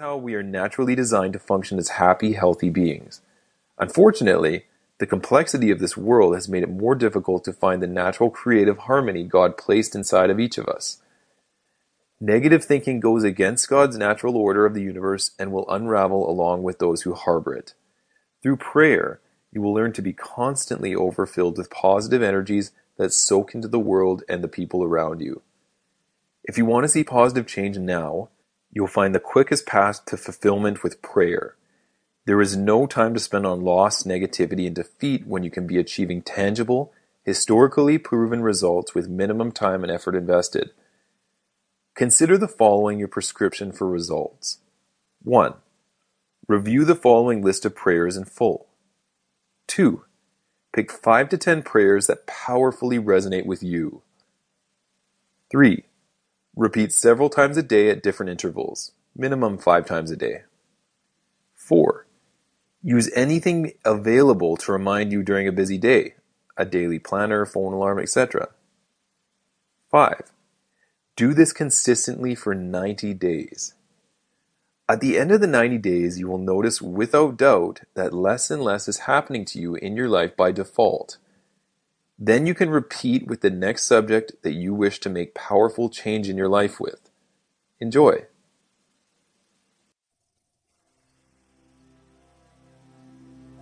how we are naturally designed to function as happy, healthy beings. Unfortunately, the complexity of this world has made it more difficult to find the natural creative harmony God placed inside of each of us. Negative thinking goes against God's natural order of the universe and will unravel along with those who harbor it. Through prayer, you will learn to be constantly overfilled with positive energies that soak into the world and the people around you. If you want to see positive change now, You'll find the quickest path to fulfillment with prayer. There is no time to spend on loss, negativity, and defeat when you can be achieving tangible, historically proven results with minimum time and effort invested. Consider the following your prescription for results. 1. Review the following list of prayers in full. 2. Pick 5 to 10 prayers that powerfully resonate with you. 3. Repeat several times a day at different intervals, minimum five times a day. 4. Use anything available to remind you during a busy day, a daily planner, phone alarm, etc. 5. Do this consistently for 90 days. At the end of the 90 days, you will notice without doubt that less and less is happening to you in your life by default then you can repeat with the next subject that you wish to make powerful change in your life with. Enjoy.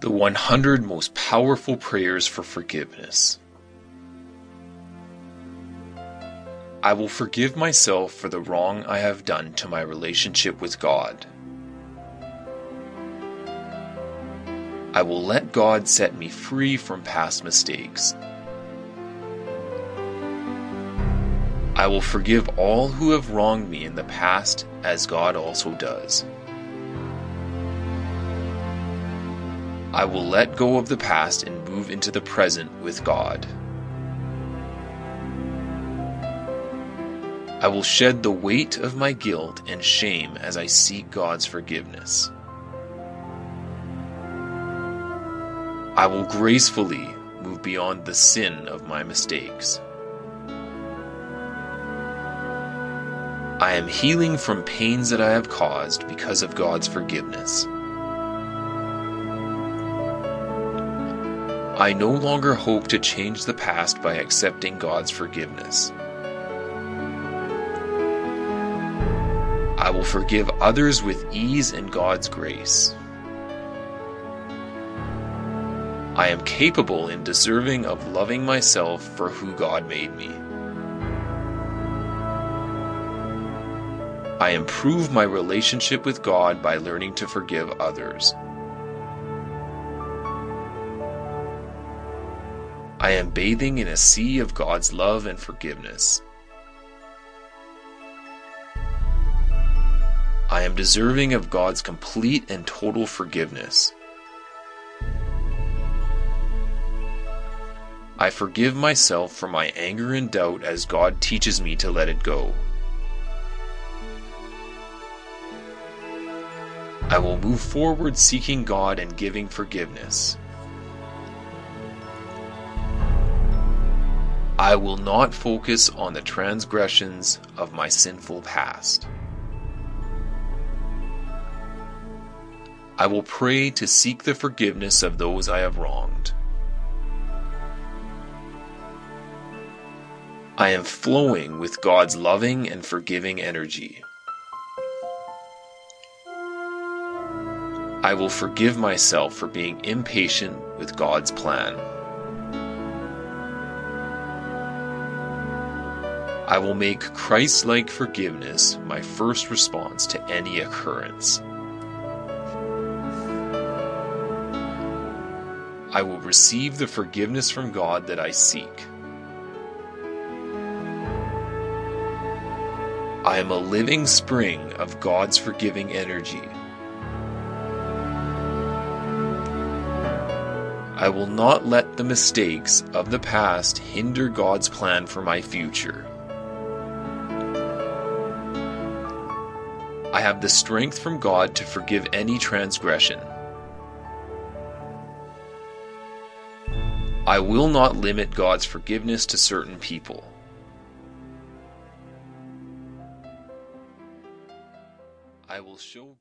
The 100 Most Powerful Prayers for Forgiveness. I will forgive myself for the wrong I have done to my relationship with God. I will let God set me free from past mistakes. I will forgive all who have wronged me in the past, as God also does. I will let go of the past and move into the present with God. I will shed the weight of my guilt and shame as I seek God's forgiveness. I will gracefully move beyond the sin of my mistakes. I am healing from pains that I have caused because of God's forgiveness. I no longer hope to change the past by accepting God's forgiveness. I will forgive others with ease and God's grace. I am capable and deserving of loving myself for who God made me. I improve my relationship with God by learning to forgive others. I am bathing in a sea of God's love and forgiveness. I am deserving of God's complete and total forgiveness. I forgive myself for my anger and doubt as God teaches me to let it go. I will move forward seeking God and giving forgiveness. I will not focus on the transgressions of my sinful past. I will pray to seek the forgiveness of those I have wronged. I am flowing with God's loving and forgiving energy. I will forgive myself for being impatient with God's plan. I will make Christ like forgiveness my first response to any occurrence. I will receive the forgiveness from God that I seek. I am a living spring of God's forgiving energy. I will not let the mistakes of the past hinder God's plan for my future. I have the strength from God to forgive any transgression. I will not limit God's forgiveness to certain people. I will show